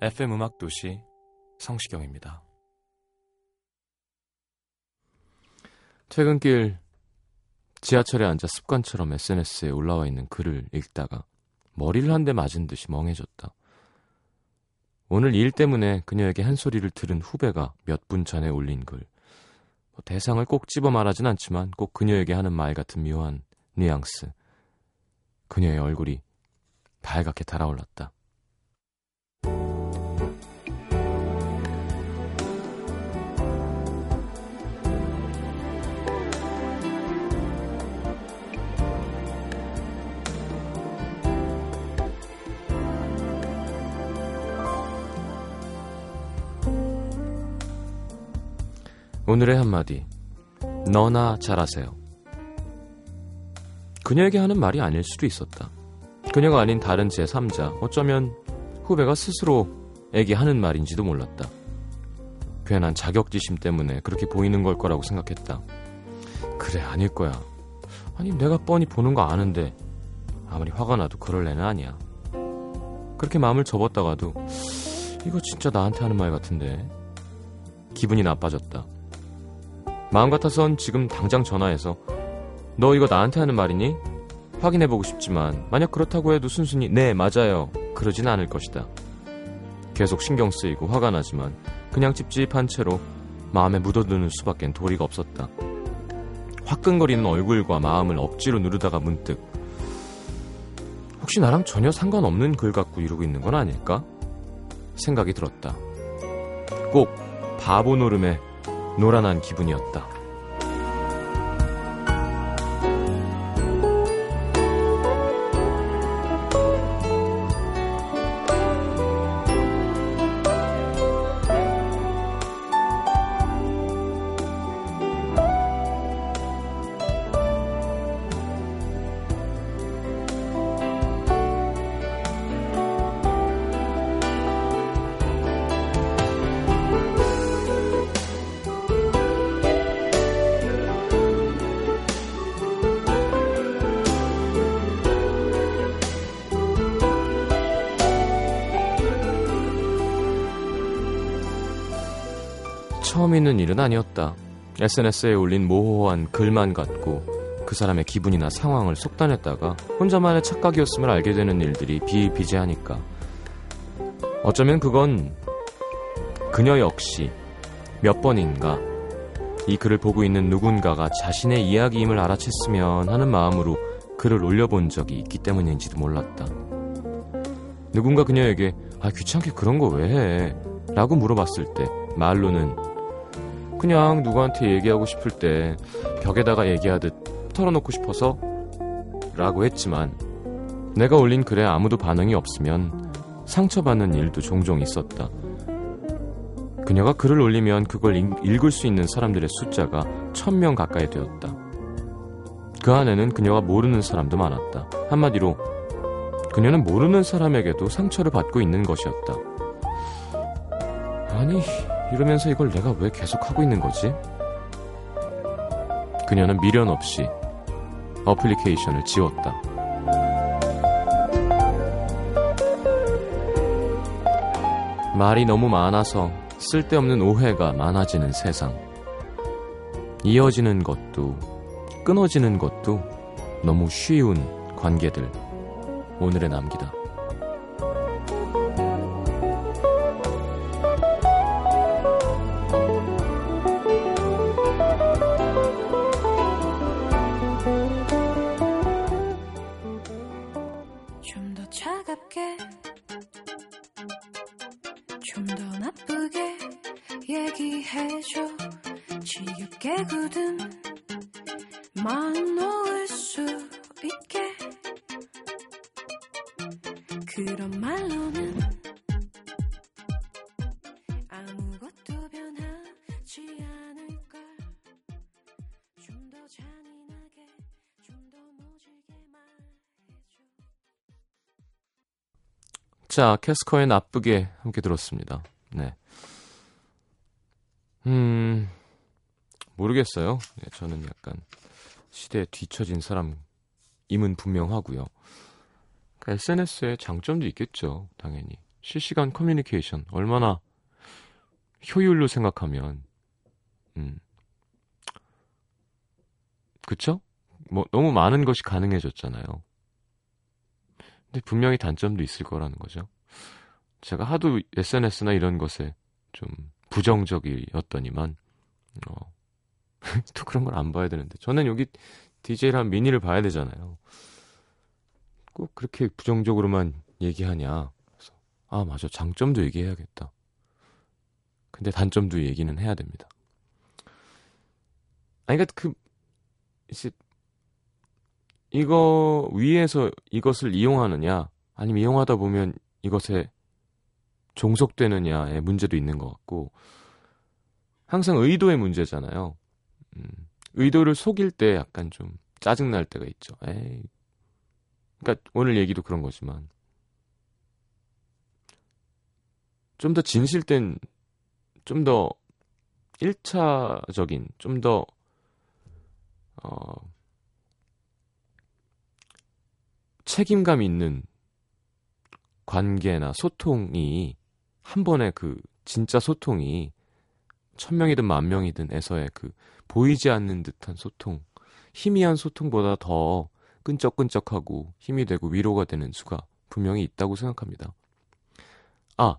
FM 음악 도시 성시경입니다. 퇴근길 지하철에 앉아 습관처럼 SNS에 올라와 있는 글을 읽다가 머리를 한 대 맞은 듯이 멍해졌다. 오늘 일 때문에 그녀에게 한 소리를 들은 후배가 몇 분 전에 올린 글. 뭐 대상을 꼭 집어 말하진 않지만 꼭 그녀에게 하는 말 같은 묘한 뉘앙스. 그녀의 얼굴이 달갛게 달아올랐다. 오늘의 한마디. 너나 잘하세요. 그녀에게 하는 말이 아닐 수도 있었다. 그녀가 아닌 다른 제3자, 어쩌면 후배가 스스로에게 하는 말인지도 몰랐다. 괜한 자격지심 때문에 그렇게 보이는 걸 거라고 생각했다. 그래, 아닐 거야. 아니, 내가 뻔히 보는 거 아는데, 아무리 화가 나도 그럴 애는 아니야. 그렇게 마음을 접었다가도, 이거 진짜 나한테 하는 말 같은데. 기분이 나빠졌다. 마음 같아선 지금 당장 전화해서 너 이거 나한테 하는 말이니? 확인해보고 싶지만 만약 그렇다고 해도 순순히 네 맞아요 그러진 않을 것이다. 계속 신경 쓰이고 화가 나지만 그냥 찝찝한 채로 마음에 묻어두는 수밖엔 도리가 없었다. 화끈거리는 얼굴과 마음을 억지로 누르다가 문득 혹시 나랑 전혀 상관없는 글 갖고 이러고 있는 건 아닐까? 생각이 들었다. 꼭 바보 노름에 노란한 기분이었다. 처음 있는 일은 아니었다. SNS에 올린 모호한 글만 같고 그 사람의 기분이나 상황을 속단했다가 혼자만의 착각이었음을 알게 되는 일들이 비일비재하니까 어쩌면 그건 그녀 역시 몇 번인가 이 글을 보고 있는 누군가가 자신의 이야기임을 알아챘으면 하는 마음으로 글을 올려본 적이 있기 때문인지도 몰랐다. 누군가 그녀에게 아 귀찮게 그런 거 왜 해? 라고 물어봤을 때 말로는 그냥 누구한테 얘기하고 싶을 때 벽에다가 얘기하듯 털어놓고 싶어서 라고 했지만 내가 올린 글에 아무도 반응이 없으면 상처받는 일도 종종 있었다. 그녀가 글을 올리면 그걸 읽을 수 있는 사람들의 숫자가 천 명 가까이 되었다. 그 안에는 그녀가 모르는 사람도 많았다. 한마디로 그녀는 모르는 사람에게도 상처를 받고 있는 것이었다. 아니, 이러면서 이걸 내가 왜 계속 하고 있는 거지? 그녀는 미련 없이 어플리케이션을 지웠다. 말이 너무 많아서 쓸데없는 오해가 많아지는 세상. 이어지는 것도 끊어지는 것도 너무 쉬운 관계들. 오늘의 남기다. 굳은 마음 놓을 수 있게 그런 말로는 아무것도 변하지 않을걸 좀 더 잔인하게 좀 더 모질게 말해줘 자, 캐스커의 나쁘게 함께 들었습니다. 네. 음, 모르겠어요. 네, 저는 약간 시대에 뒤처진 사람임은 분명하고요. 그러니까 SNS의 장점도 있겠죠. 당연히. 실시간 커뮤니케이션 얼마나 효율로 생각하면 음. 그쵸? 뭐 너무 많은 것이 가능해졌잖아요. 근데 분명히 단점도 있을 거라는 거죠. 제가 하도 SNS나 이런 것에 좀 부정적이었더니만 어, 또 그런 걸 안 봐야 되는데 저는 여기 DJ랑 미니를 봐야 되잖아요. 꼭 그렇게 부정적으로만 얘기하냐. 그래서 아 맞아 장점도 얘기해야겠다. 근데 단점도 얘기는 해야 됩니다. 아니 그러니까 그 이제 이거 위에서 이것을 이용하느냐 아니면 이용하다 보면 이것에 종속되느냐의 문제도 있는 것 같고 항상 의도의 문제잖아요. 음, 의도를 속일 때 약간 좀 짜증 날 때가 있죠. 에이. 그러니까 오늘 얘기도 그런 거지만 좀 더 진실된 좀 더 1차적인 좀더 어, 책임감 있는 관계나 소통이 한 번에 그 진짜 소통이 천 명이든 만 명이든 에서의 그 보이지 않는 듯한 소통, 희미한 소통보다 더 끈적끈적하고 힘이 되고 위로가 되는 수가 분명히 있다고 생각합니다. 아,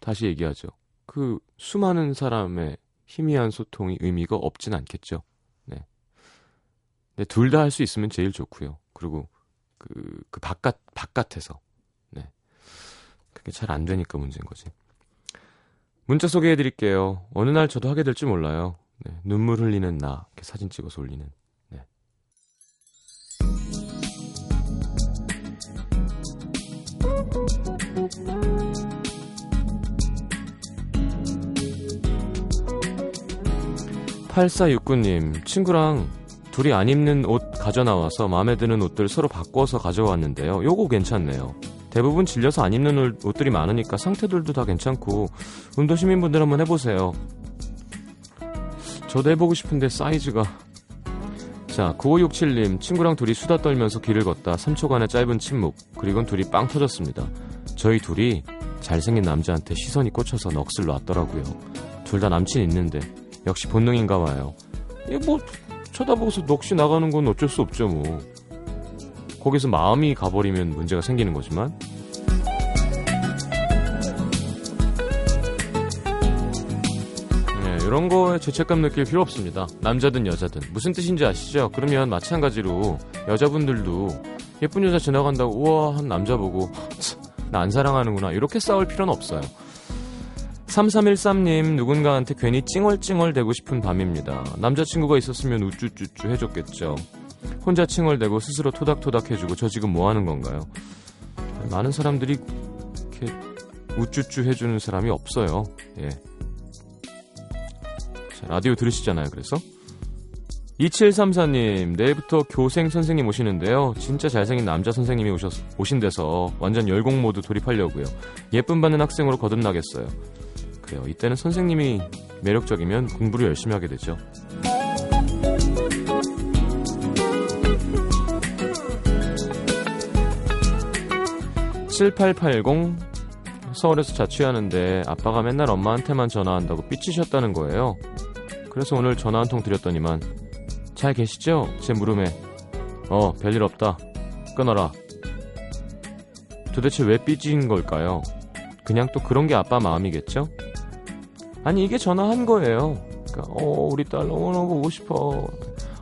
다시 얘기하죠. 그 수많은 사람의 희미한 소통이 의미가 없진 않겠죠. 네. 네, 둘 다 할 수 있으면 제일 좋고요. 그리고 그, 그 바깥, 바깥에서. 네. 그게 잘 안 되니까 문제인 거지. 문자 소개해 드릴게요. 어느 날 저도 하게 될지 몰라요. 네, 눈물 흘리는 나. 이렇게 사진 찍어서 올리는. 네. (8469님) 친구랑 둘이 안 입는 옷 가져나와서 마음에 드는 옷들 서로 바꿔서 가져왔는데요. 요거 괜찮네요. 대부분 질려서 안 입는 옷들이 많으니까 상태들도 다 괜찮고 운동 시민분들 한번 해보세요. 저도 해보고 싶은데 사이즈가 자 9567님 친구랑 둘이 수다 떨면서 길을 걷다 3초간의 짧은 침묵 그리곤 둘이 빵 터졌습니다. 저희 둘이 잘생긴 남자한테 시선이 꽂혀서 넋을 놨더라고요. 둘 다 남친 있는데 역시 본능인가 봐요. 이게 뭐 쳐다보고서 넋이 나가는 건 어쩔 수 없죠 뭐. 거기서 마음이 가버리면 문제가 생기는 거지만 이런 거에 죄책감 느낄 필요 없습니다. 남자든 여자든 무슨 뜻인지 아시죠? 그러면 마찬가지로 여자분들도 예쁜 여자 지나간다고 우와 한 남자 보고 나 안 사랑하는구나 이렇게 싸울 필요는 없어요. 3313님 누군가한테 괜히 찡얼찡얼 대고 싶은 밤입니다. 남자친구가 있었으면 우쭈쭈쭈 해줬겠죠. 혼자 칭얼대고 스스로 토닥토닥 해주고 저 지금 뭐 하는 건가요? 많은 사람들이 이렇게 우쭈쭈 해주는 사람이 없어요. 예. 자, 라디오 들으시잖아요, 그래서. 2734님, 내일부터 교생 선생님 오시는데요. 진짜 잘생긴 남자 선생님이 오셨, 오신 데서 완전 열공 모드 돌입하려고요. 예쁨 받는 학생으로 거듭나겠어요. 그래요. 이때는 선생님이 매력적이면 공부를 열심히 하게 되죠. 7880 서울에서 자취하는데 아빠가 맨날 엄마한테만 전화한다고 삐치셨다는 거예요. 그래서 오늘 전화 한 통 드렸더니만 잘 계시죠? 제 물음에 어 별일 없다 끊어라 도대체 왜 삐진 걸까요? 그냥 또 그런 게 아빠 마음이겠죠? 아니 이게 전화한 거예요. 그러니까 어 우리 딸 너무너무 보고 싶어.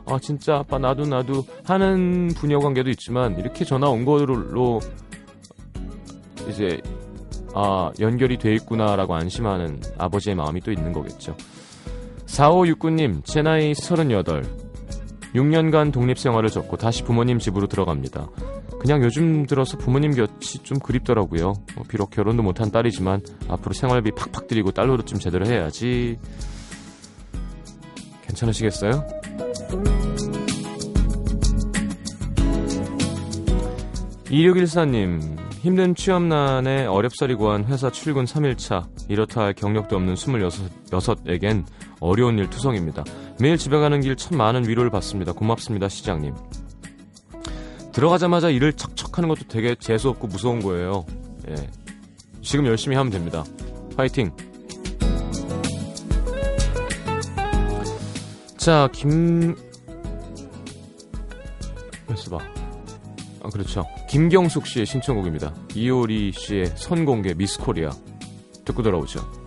아 진짜 아빠 나도 나도 하는 부녀 관계도 있지만 이렇게 전화 온 걸로 이제 아, 연결이 돼 있구나라고 안심하는 아버지의 마음이 또 있는 거겠죠. 4569님, 제 나이 38. 6년간 독립생활을 접고 다시 부모님 집으로 들어갑니다. 그냥 요즘 들어서 부모님 곁이 좀 그립더라고요. 뭐 비록 결혼도 못한 딸이지만 앞으로 생활비 팍팍 드리고 딸 노릇 좀 제대로 해야지. 괜찮으시겠어요? (2614님) 힘든 취업난에 어렵사리 구한 회사 출근 3일차 이렇다 할 경력도 없는 26에겐 어려운 일 투성입니다. 매일 집에 가는 길 참 많은 위로를 받습니다. 고맙습니다, 시장님. 들어가자마자 일을 척척 하는 것도 되게 재수없고 무서운 거예요. 예. 지금 열심히 하면 됩니다. 파이팅! 자, 김... 몇수 봐. 아, 그렇죠. 김경숙 씨의 신청곡입니다. 이효리 씨의 선공개 미스 코리아. 듣고 돌아오죠.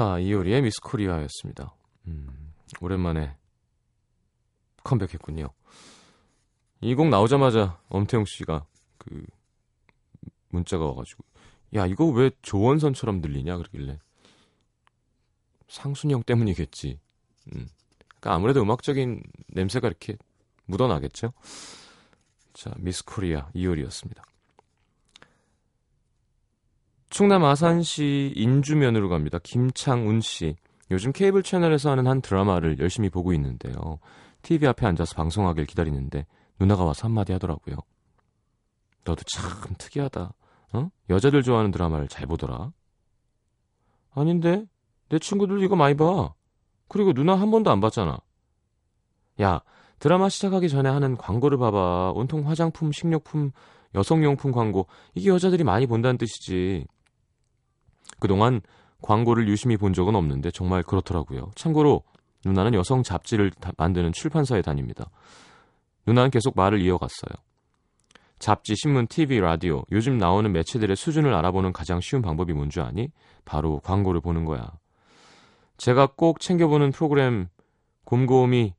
자, 이효리의 미스 코리아였습니다. 음, 오랜만에 컴백했군요. 이 곡 나오자마자 엄태웅 씨가 그 문자가 와가지고 야 이거 왜 조원선처럼 들리냐 그러길래 상순형 때문이겠지. 음. 그러니까 아무래도 음악적인 냄새가 이렇게 묻어나겠죠. 자, 미스 코리아 이효리였습니다. 충남 아산시 인주면으로 갑니다. 김창운 씨. 요즘 케이블 채널에서 하는 한 드라마를 열심히 보고 있는데요. TV 앞에 앉아서 방송하길 기다리는데 누나가 와서 한마디 하더라고요. 너도 참 특이하다. 어? 여자들 좋아하는 드라마를 잘 보더라. 아닌데? 내 친구들 이거 많이 봐. 그리고 누나 한 번도 안 봤잖아. 야, 드라마 시작하기 전에 하는 광고를 봐봐. 온통 화장품, 식료품, 여성용품 광고. 이게 여자들이 많이 본다는 뜻이지. 그동안 광고를 유심히 본 적은 없는데 정말 그렇더라고요. 참고로 누나는 여성 잡지를 다- 만드는 출판사에 다닙니다. 누나는 계속 말을 이어갔어요. 잡지, 신문, TV, 라디오, 요즘 나오는 매체들의 수준을 알아보는 가장 쉬운 방법이 뭔 줄 아니? 바로 광고를 보는 거야. 제가 꼭 챙겨보는 프로그램 곰곰이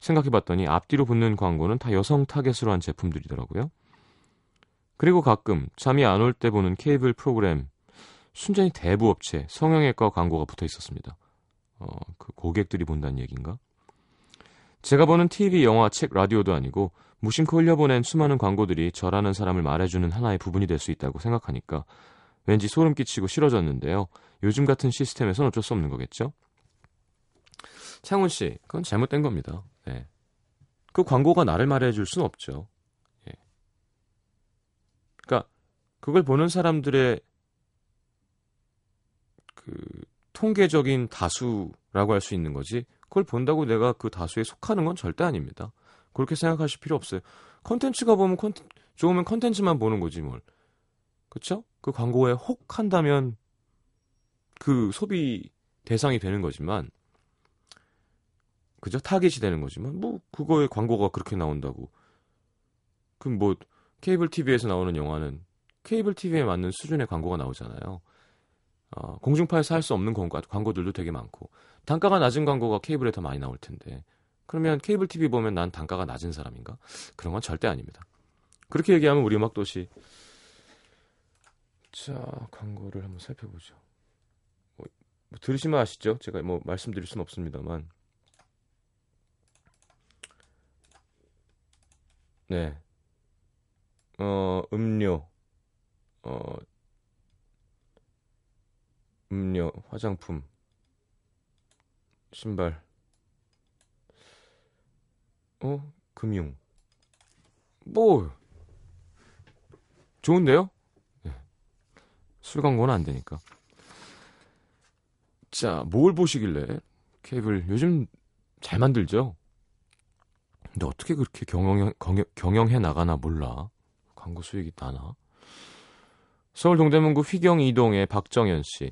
생각해봤더니 앞뒤로 붙는 광고는 다 여성 타겟으로 한 제품들이더라고요. 그리고 가끔 잠이 안 올 때 보는 케이블 프로그램 순전히 대부업체 성형외과 광고가 붙어 있었습니다. 어, 그 고객들이 본다는 얘기인가? 제가 보는 TV, 영화, 책, 라디오도 아니고 무심코 흘려보낸 수많은 광고들이 저라는 사람을 말해주는 하나의 부분이 될 수 있다고 생각하니까 왠지 소름 끼치고 싫어졌는데요. 요즘 같은 시스템에선 어쩔 수 없는 거겠죠? 창훈 씨, 그건 잘못된 겁니다. 네. 그 광고가 나를 말해줄 수는 없죠. 예. 그러니까 그걸 보는 사람들의 그 통계적인 다수라고 할 수 있는 거지. 그걸 본다고 내가 그 다수에 속하는 건 절대 아닙니다. 그렇게 생각하실 필요 없어요. 컨텐츠가 보면 컨텐, 좋으면 컨텐츠만 보는 거지 뭘. 그쵸? 그 광고에 혹 한다면 그 소비 대상이 되는 거지만 그죠? 타겟이 되는 거지만 뭐 그거에 광고가 그렇게 나온다고. 그럼 뭐 케이블 TV에서 나오는 영화는 케이블 TV에 맞는 수준의 광고가 나오잖아요. 어, 공중파에서 할 수 없는 광고, 광고들도 되게 많고 단가가 낮은 광고가 케이블에 더 많이 나올 텐데 그러면 케이블 TV 보면 난 단가가 낮은 사람인가? 그런 건 절대 아닙니다. 그렇게 얘기하면 우리 음악 도시 자 광고를 한번 살펴보죠. 뭐, 뭐 들으시면 아시죠? 제가 뭐 말씀드릴 수는 없습니다만 네. 어, 음료, 어, 음료, 화장품, 신발, 어, 금융. 뭐, 좋은데요? 네. 술 광고는 안 되니까. 자, 뭘 보시길래? 케이블, 요즘 잘 만들죠? 근데 어떻게 그렇게 경영, 경영, 경영해 나가나 몰라. 광고 수익이 나나? 서울 동대문구 휘경 이동의 박정현 씨.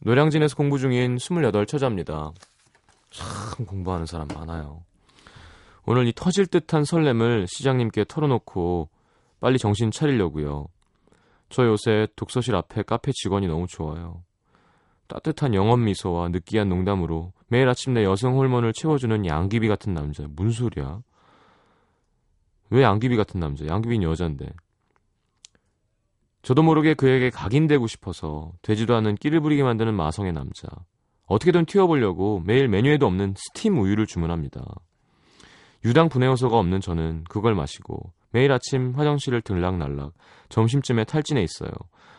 노량진에서 공부 중인 28 처자입니다. 참 공부하는 사람 많아요. 오늘 이 터질 듯한 설렘을 시장님께 털어놓고 빨리 정신 차리려고요. 저 요새 독서실 앞에 카페 직원이 너무 좋아요. 따뜻한 영업 미소와 느끼한 농담으로 매일 아침 내 여성 호르몬을 채워주는 양귀비 같은 남자. 뭔 소리야? 왜 양귀비 같은 남자? 양귀비는 여잔데. 저도 모르게 그에게 각인되고 싶어서 되지도 않는 끼를 부리게 만드는 마성의 남자. 어떻게든 튀어보려고 매일 메뉴에도 없는 스팀 우유를 주문합니다. 유당 분해효소가 없는 저는 그걸 마시고 매일 아침 화장실을 들락날락 점심쯤에 탈진해 있어요.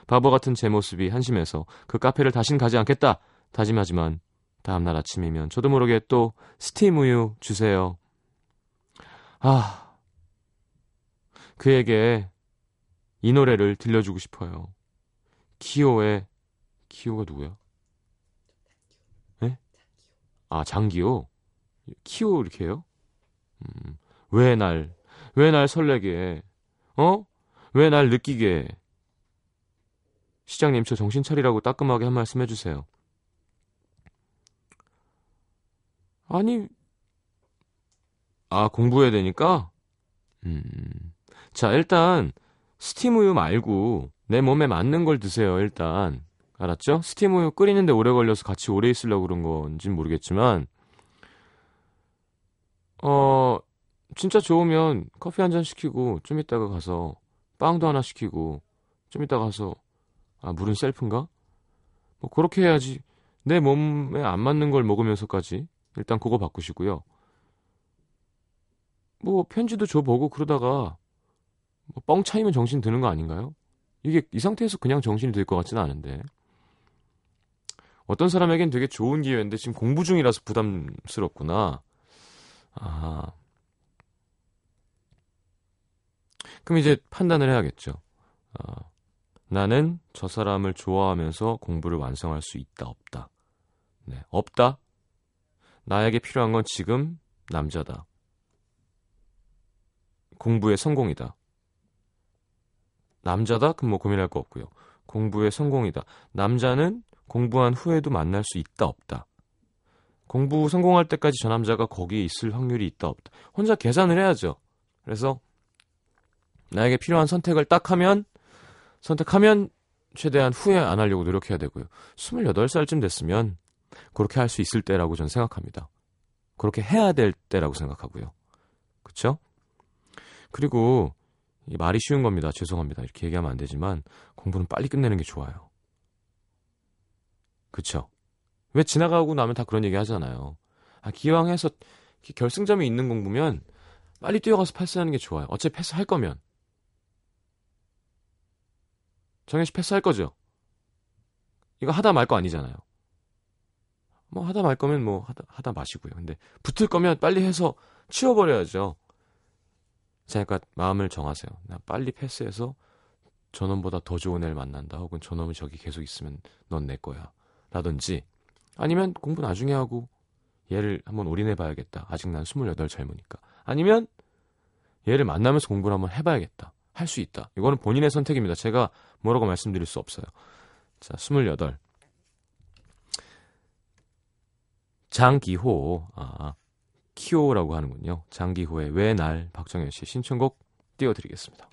바보 같은 제 모습이 한심해서 그 카페를 다신 가지 않겠다 다짐하지만 다음날 아침이면 저도 모르게 또 스팀 우유 주세요. 아, 그에게 이 노래를 들려주고 싶어요. 키오의 키오가 누구야? 예? 아 장기호 키오 이렇게 해요? 음, 왜 날, 왜 날 설레게, 어? 왜 날 느끼게. 시장님, 저 정신 차리라고 따끔하게 한 말씀 해주세요. 아니, 아, 공부해야 되니까? 음, 자, 일단, 스팀 우유 말고, 내 몸에 맞는 걸 드세요, 일단. 알았죠? 스팀 우유 끓이는데 오래 걸려서 같이 오래 있으려고 그런 건진 모르겠지만, 어, 진짜 좋으면 커피 한 잔 시키고 좀 이따가 가서 빵도 하나 시키고 좀 이따 가서 아, 물은 셀프인가? 뭐 그렇게 해야지. 내 몸에 안 맞는 걸 먹으면서까지 일단 그거 바꾸시고요. 뭐 편지도 줘보고 그러다가 뭐 뻥 차이면 정신 드는 거 아닌가요? 이게 이 상태에서 그냥 정신이 들 것 같지는 않은데. 어떤 사람에겐 되게 좋은 기회인데 지금 공부 중이라서 부담스럽구나. 아. 그럼 이제 판단을 해야겠죠. 아, 나는 저 사람을 좋아하면서 공부를 완성할 수 있다, 없다. 네, 없다. 나에게 필요한 건 지금 남자다. 공부의 성공이다. 남자다? 그럼 뭐 고민할 거 없고요. 공부의 성공이다. 남자는 공부한 후에도 만날 수 있다, 없다. 공부 성공할 때까지 저 남자가 거기에 있을 확률이 있다 없다. 혼자 계산을 해야죠. 그래서 나에게 필요한 선택을 딱 하면 선택하면 최대한 후회 안 하려고 노력해야 되고요. 28살쯤 됐으면 그렇게 할 수 있을 때라고 저는 생각합니다. 그렇게 해야 될 때라고 생각하고요. 그쵸? 그리고 말이 쉬운 겁니다. 죄송합니다. 이렇게 얘기하면 안 되지만 공부는 빨리 끝내는 게 좋아요. 그쵸? 왜 지나가고 나면 다 그런 얘기 하잖아요. 아, 기왕 해서 결승점이 있는 공부면 빨리 뛰어가서 패스하는 게 좋아요. 어차피 패스할 거면. 정현 씨 패스할 거죠? 이거 하다 말 거 아니잖아요. 뭐 하다 말 거면 뭐 하다, 하다 마시고요. 근데 붙을 거면 빨리 해서 치워버려야죠. 자, 그러니까 마음을 정하세요. 나 빨리 패스해서 저놈보다 더 좋은 애를 만난다. 혹은 저놈이 저기 계속 있으면 넌 내 거야. 라든지 아니면 공부 나중에 하고 얘를 한번 올인해 봐야겠다. 아직 난 28 젊으니까. 아니면 얘를 만나면서 공부를 한번 해봐야겠다. 할 수 있다. 이거는 본인의 선택입니다. 제가 뭐라고 말씀드릴 수 없어요. 자, 28. 장기호, 아, 키오라고 하는군요. 장기호의 왜 날 박정현 씨 신청곡 띄워드리겠습니다.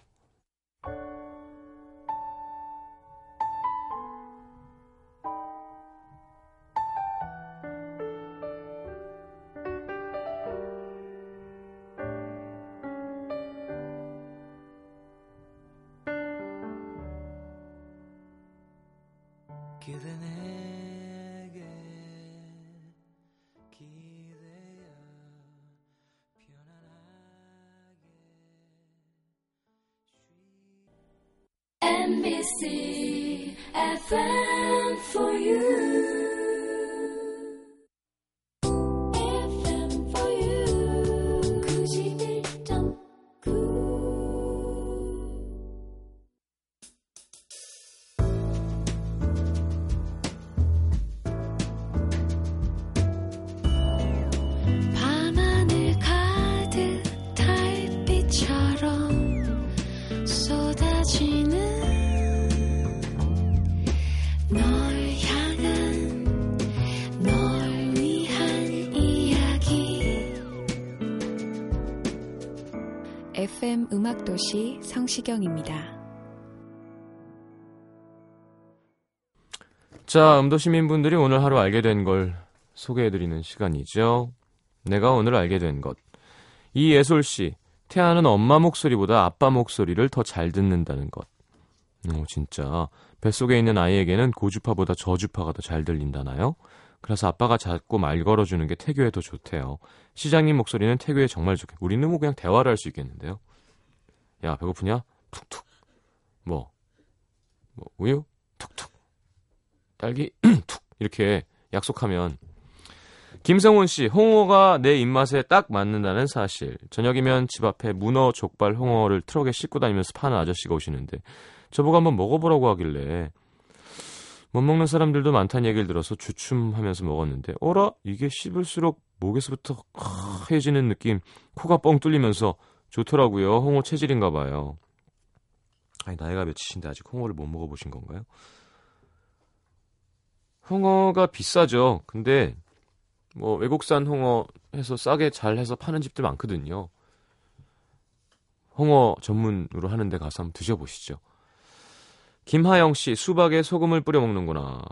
FM for you. 음악도시 성시경입니다. 자, 음도 시민분들이 오늘 하루 알게 된 걸 소개해드리는 시간이죠. 내가 오늘 알게 된 것. 이 예솔 씨, 태아는 엄마 목소리보다 아빠 목소리를 더 잘 듣는다는 것. 오, 진짜. 뱃속에 있는 아이에게는 고주파보다 저주파가 더 잘 들린다나요? 그래서 아빠가 자꾸 말 걸어주는 게 태교에 더 좋대요. 시장님 목소리는 태교에 정말 좋게. 우리는 뭐 그냥 대화를 할 수 있겠는데요. 야, 배고프냐? 툭툭. 뭐? 뭐, 우유? 툭툭. 딸기? 툭. 이렇게 약속하면. 김성훈 씨, 홍어가 내 입맛에 딱 맞는다는 사실. 저녁이면 집 앞에 문어, 족발, 홍어를 트럭에 싣고 다니면서 파는 아저씨가 오시는데, 저보고 한번 먹어보라고 하길래, 못 먹는 사람들도 많다는 얘기를 들어서 주춤하면서 먹었는데 어라 이게 씹을수록 목에서부터 하얘지는 느낌 코가 뻥 뚫리면서 좋더라고요. 홍어 체질인가 봐요. 아니 나이가 몇이신데 아직 홍어를 못 먹어보신 건가요? 홍어가 비싸죠. 근데 뭐 외국산 홍어 해서 싸게 잘 해서 파는 집들 많거든요. 홍어 전문으로 하는 데 가서 한번 드셔보시죠. 김하영 씨, 수박에 소금을 뿌려 먹는구나.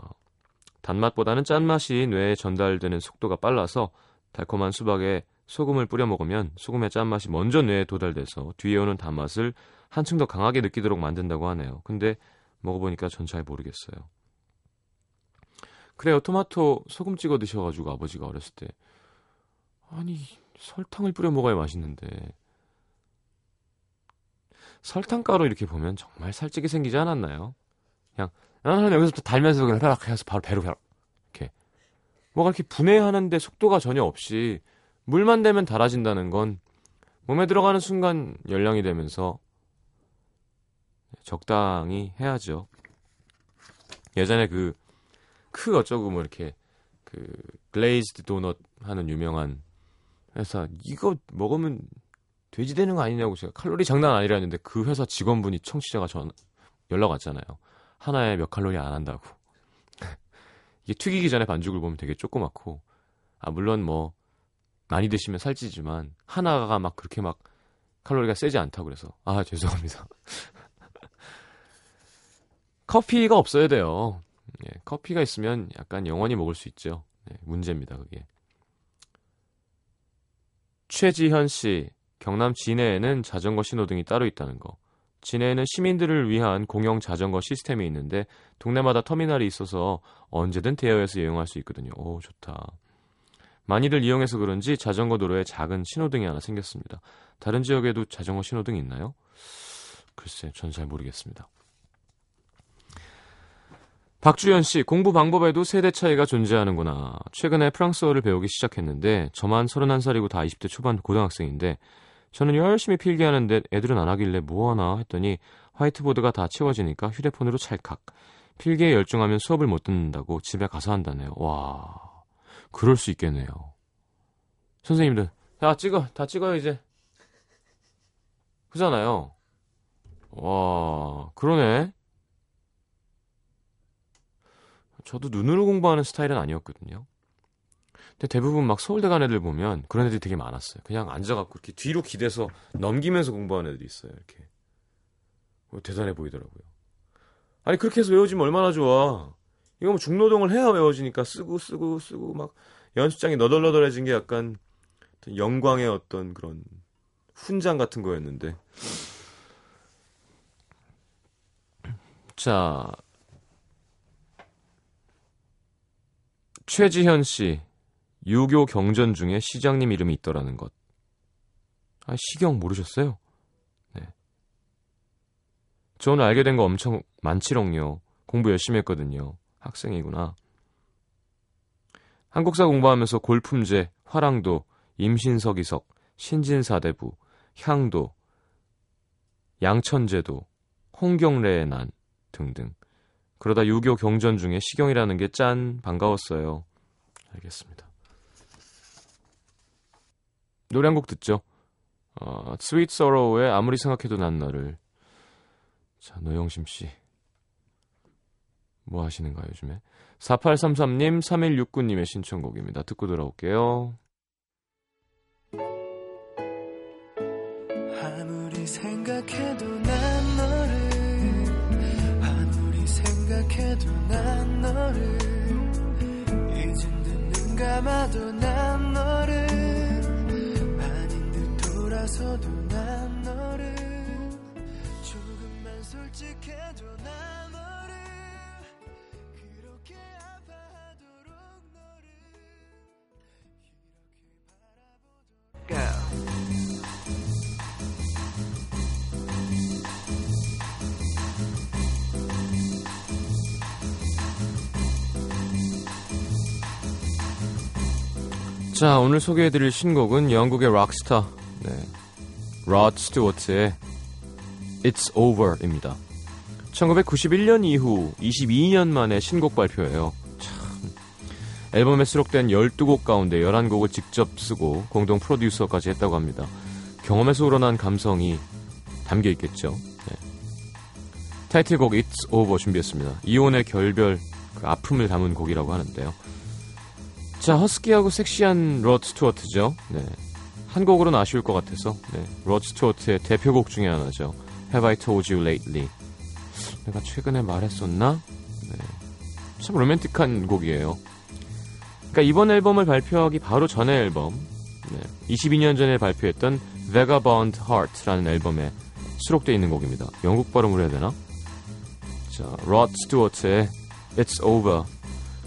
단맛보다는 짠맛이 뇌에 전달되는 속도가 빨라서 달콤한 수박에 소금을 뿌려 먹으면 소금의 짠맛이 먼저 뇌에 도달돼서 뒤에 오는 단맛을 한층 더 강하게 느끼도록 만든다고 하네요. 근데 먹어보니까 전 잘 모르겠어요. 그래요. 토마토 소금 찍어 드셔가지고 아버지가 어렸을 때 아니 설탕을 뿌려 먹어야 맛있는데 설탕가루 이렇게 보면 정말 살찌게 생기지 않았나요? 그냥 나는 여기서부터 달면서 그냥 락 해서 바로 배로 배로 이렇게 뭐가 이렇게 분해하는데 속도가 전혀 없이 물만 되면 달아진다는 건 몸에 들어가는 순간 열량이 되면서 적당히 해야죠. 예전에 그, 크 어쩌고 뭐 이렇게 그 glazed 도넛 하는 유명한 회사 이거 먹으면 돼지 되는 거 아니냐고 제가 칼로리 장난 아니라 했는데 그 회사 직원분이 청취자가 전 연락 왔잖아요. 하나에 몇 칼로리 안 한다고. 이게 튀기기 전에 반죽을 보면 되게 조그맣고 아 물론 뭐 많이 드시면 살찌지만 하나가 막 그렇게 막 칼로리가 세지 않다고 그래서 아 죄송합니다. 커피가 없어야 돼요. 예, 커피가 있으면 약간 영원히 먹을 수 있죠. 예, 문제입니다 그게. 최지현 씨 경남 진해에는 자전거 신호등이 따로 있다는 거. 진해에는 시민들을 위한 공영 자전거 시스템이 있는데 동네마다 터미널이 있어서 언제든 대여해서 이용할 수 있거든요. 오, 좋다. 많이들 이용해서 그런지 자전거 도로에 작은 신호등이 하나 생겼습니다. 다른 지역에도 자전거 신호등이 있나요? 글쎄, 전 잘 모르겠습니다. 박주연 씨, 공부 방법에도 세대 차이가 존재하는구나. 최근에 프랑스어를 배우기 시작했는데 저만 31살이고 다 20대 초반 고등학생인데 저는 열심히 필기하는데 애들은 안 하길래 뭐하나 했더니 화이트보드가 다 채워지니까 휴대폰으로 찰칵. 필기에 열중하면 수업을 못 듣는다고 집에 가서 한다네요. 와, 그럴 수 있겠네요. 선생님들, 다 찍어, 다 찍어요, 이제. 그잖아요. 와, 그러네. 저도 눈으로 공부하는 스타일은 아니었거든요. 근데 대부분 막 서울대 간 애들 보면 그런 애들이 되게 많았어요. 그냥 앉아갖고 이렇게 뒤로 기대서 넘기면서 공부하는 애들이 있어요. 이렇게. 뭐 대단해 보이더라고요. 아니, 그렇게 해서 외워지면 얼마나 좋아. 이거 뭐 중노동을 해야 외워지니까 쓰고 쓰고 쓰고 막 연습장이 너덜너덜해진 게 약간 영광의 어떤 그런 훈장 같은 거였는데. 자, 최지현 씨, 유교 경전 중에 시장님 이름이 있더라는 것. 아, 시경 모르셨어요? 네. 저 오늘 알게 된 거 엄청 많지롱요. 공부 열심히 했거든요. 학생이구나. 한국사 공부하면서 골품제, 화랑도, 임신석이석, 신진사대부, 향도, 양천제도, 홍경래의 난 등등. 그러다 유교 경전 중에 시경이라는 게 짠 반가웠어요. 알겠습니다. 노래 한 곡 듣죠. 어, 스윗 서로우의 아무리 생각해도 난 너를. 자, 노영심 씨. 뭐 하시는가 요즘에? 4833님, 3169님의 신청곡입니다. 듣고 돌아올게요. 아무리 생각해도 난 너를 아무리 생각해도 난 너를 이젠 듣는 감아도 난 너를 아닌 듯 돌아서도 난 자, 오늘 소개해드릴 신곡은 영국의 락스타, 네. 로드 스튜어트의 It's Over입니다. 1991년 이후 22년 만에 신곡 발표예요. 참. 앨범에 수록된 12곡 가운데 11곡을 직접 쓰고 공동 프로듀서까지 했다고 합니다. 경험에서 우러난 감성이 담겨 있겠죠. 네. 타이틀곡 It's Over 준비했습니다. 이혼과 결별, 그 아픔을 담은 곡이라고 하는데요. 자, 허스키하고 섹시한 로드 스튜어트죠. 네. 한 곡으로는 아쉬울 것 같아서 네. 로드 스튜어트의 대표곡 중에 하나죠. Have I Told You Lately? 내가 최근에 말했었나? 네. 참 로맨틱한 곡이에요. 그러니까 이번 앨범을 발표하기 바로 전의 앨범, 네. 22년 전에 발표했던 Vagabond Heart라는 앨범에 수록되어 있는 곡입니다. 영국 발음으로 해야 되나? 자, 로드 스튜어트의 It's Over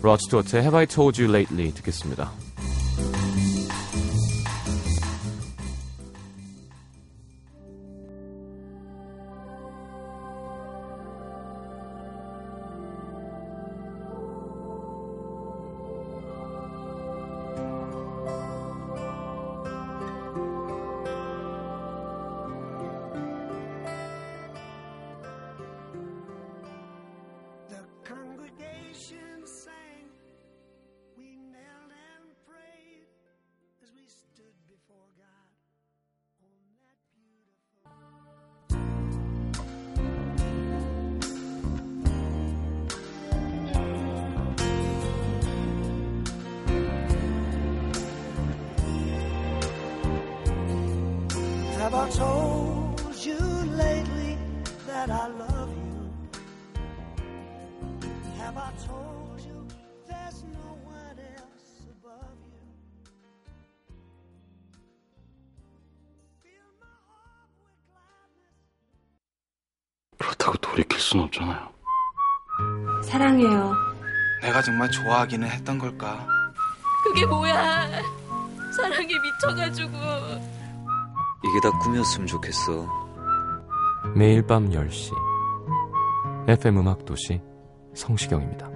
로드 스튜어트의 Have I Told You Lately 듣겠습니다. I told you lately that I love you? Have I told you there's no one else above you? Fill my heart with gladness. 그렇다고 돌이킬 순 없잖아요. 사랑해요. 내가 정말 좋아하기는 했던 걸까? 그게 뭐야? 사랑에 미쳐가지고. 이게 다 꿈이었으면 좋겠어. 매일 밤 10시 FM 음악 도시 성시경입니다.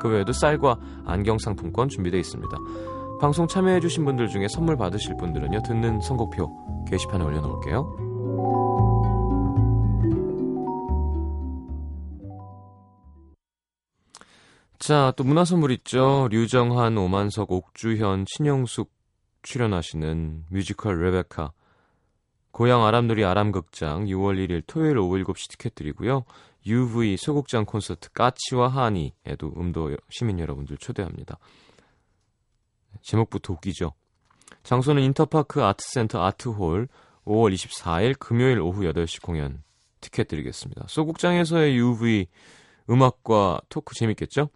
그 외에도 쌀과 안경 상품권 준비되어 있습니다. 방송 참여해주신 분들 중에 선물 받으실 분들은요, 듣는 선곡표 게시판에 올려놓을게요. 자, 또 문화 선물 있죠. 류정한, 오만석, 옥주현, 신영숙 출연하시는 뮤지컬 레베카. 고향 아람누리 아람극장 6월 1일 토요일 오후 7시 티켓 드리고요. UV 소극장 콘서트 까치와 하니에도 음도 시민 여러분들 초대합니다. 제목부터 웃기죠. 장소는 인터파크 아트센터 아트홀 5월 24일 금요일 오후 8시 공연 티켓 드리겠습니다. 소극장에서의 UV 음악과 토크 재밌겠죠?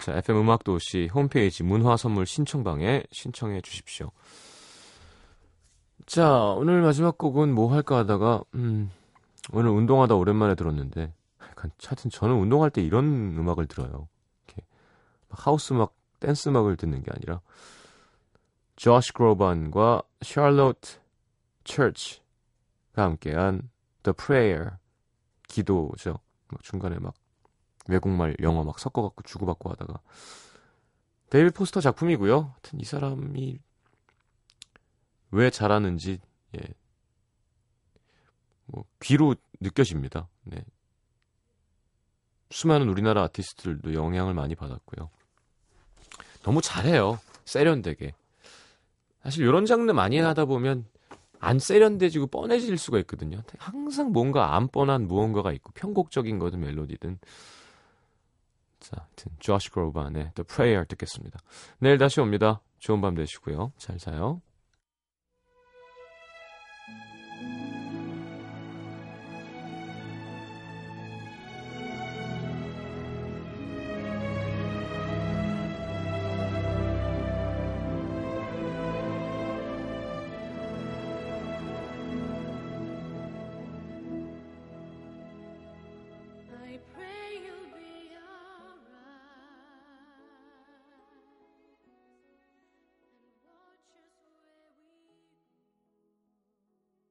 자, FM 음악도시 홈페이지 문화 선물 신청방에 신청해 주십시오. 자, 오늘 마지막 곡은 뭐 할까 하다가, 음, 오늘 운동하다 오랜만에 들었는데, 하여튼 저는 운동할 때 이런 음악을 들어요. 이렇게, 막 하우스 음악, 댄스 음악을 듣는 게 아니라, 조시 그로반과 샬롯 처치가 함께한 The Prayer, 기도죠. 막 중간에 막 외국말, 영어 막 섞어갖고 주고받고 하다가 데이비 포스터 작품이고요. 하여튼 이 사람이 왜 잘하는지 예. 뭐 귀로 느껴집니다. 네. 수많은 우리나라 아티스트들도 영향을 많이 받았고요. 너무 잘해요. 세련되게. 사실 이런 장르 많이 하다 보면 안 세련돼지고 뻔해질 수가 있거든요. 항상 뭔가 안 뻔한 무언가가 있고 편곡적인 거든 멜로디든. 자, 하여튼 조시 그로반의 The Prayer 듣겠습니다. 내일 다시 옵니다. 좋은 밤 되시고요. 잘 자요.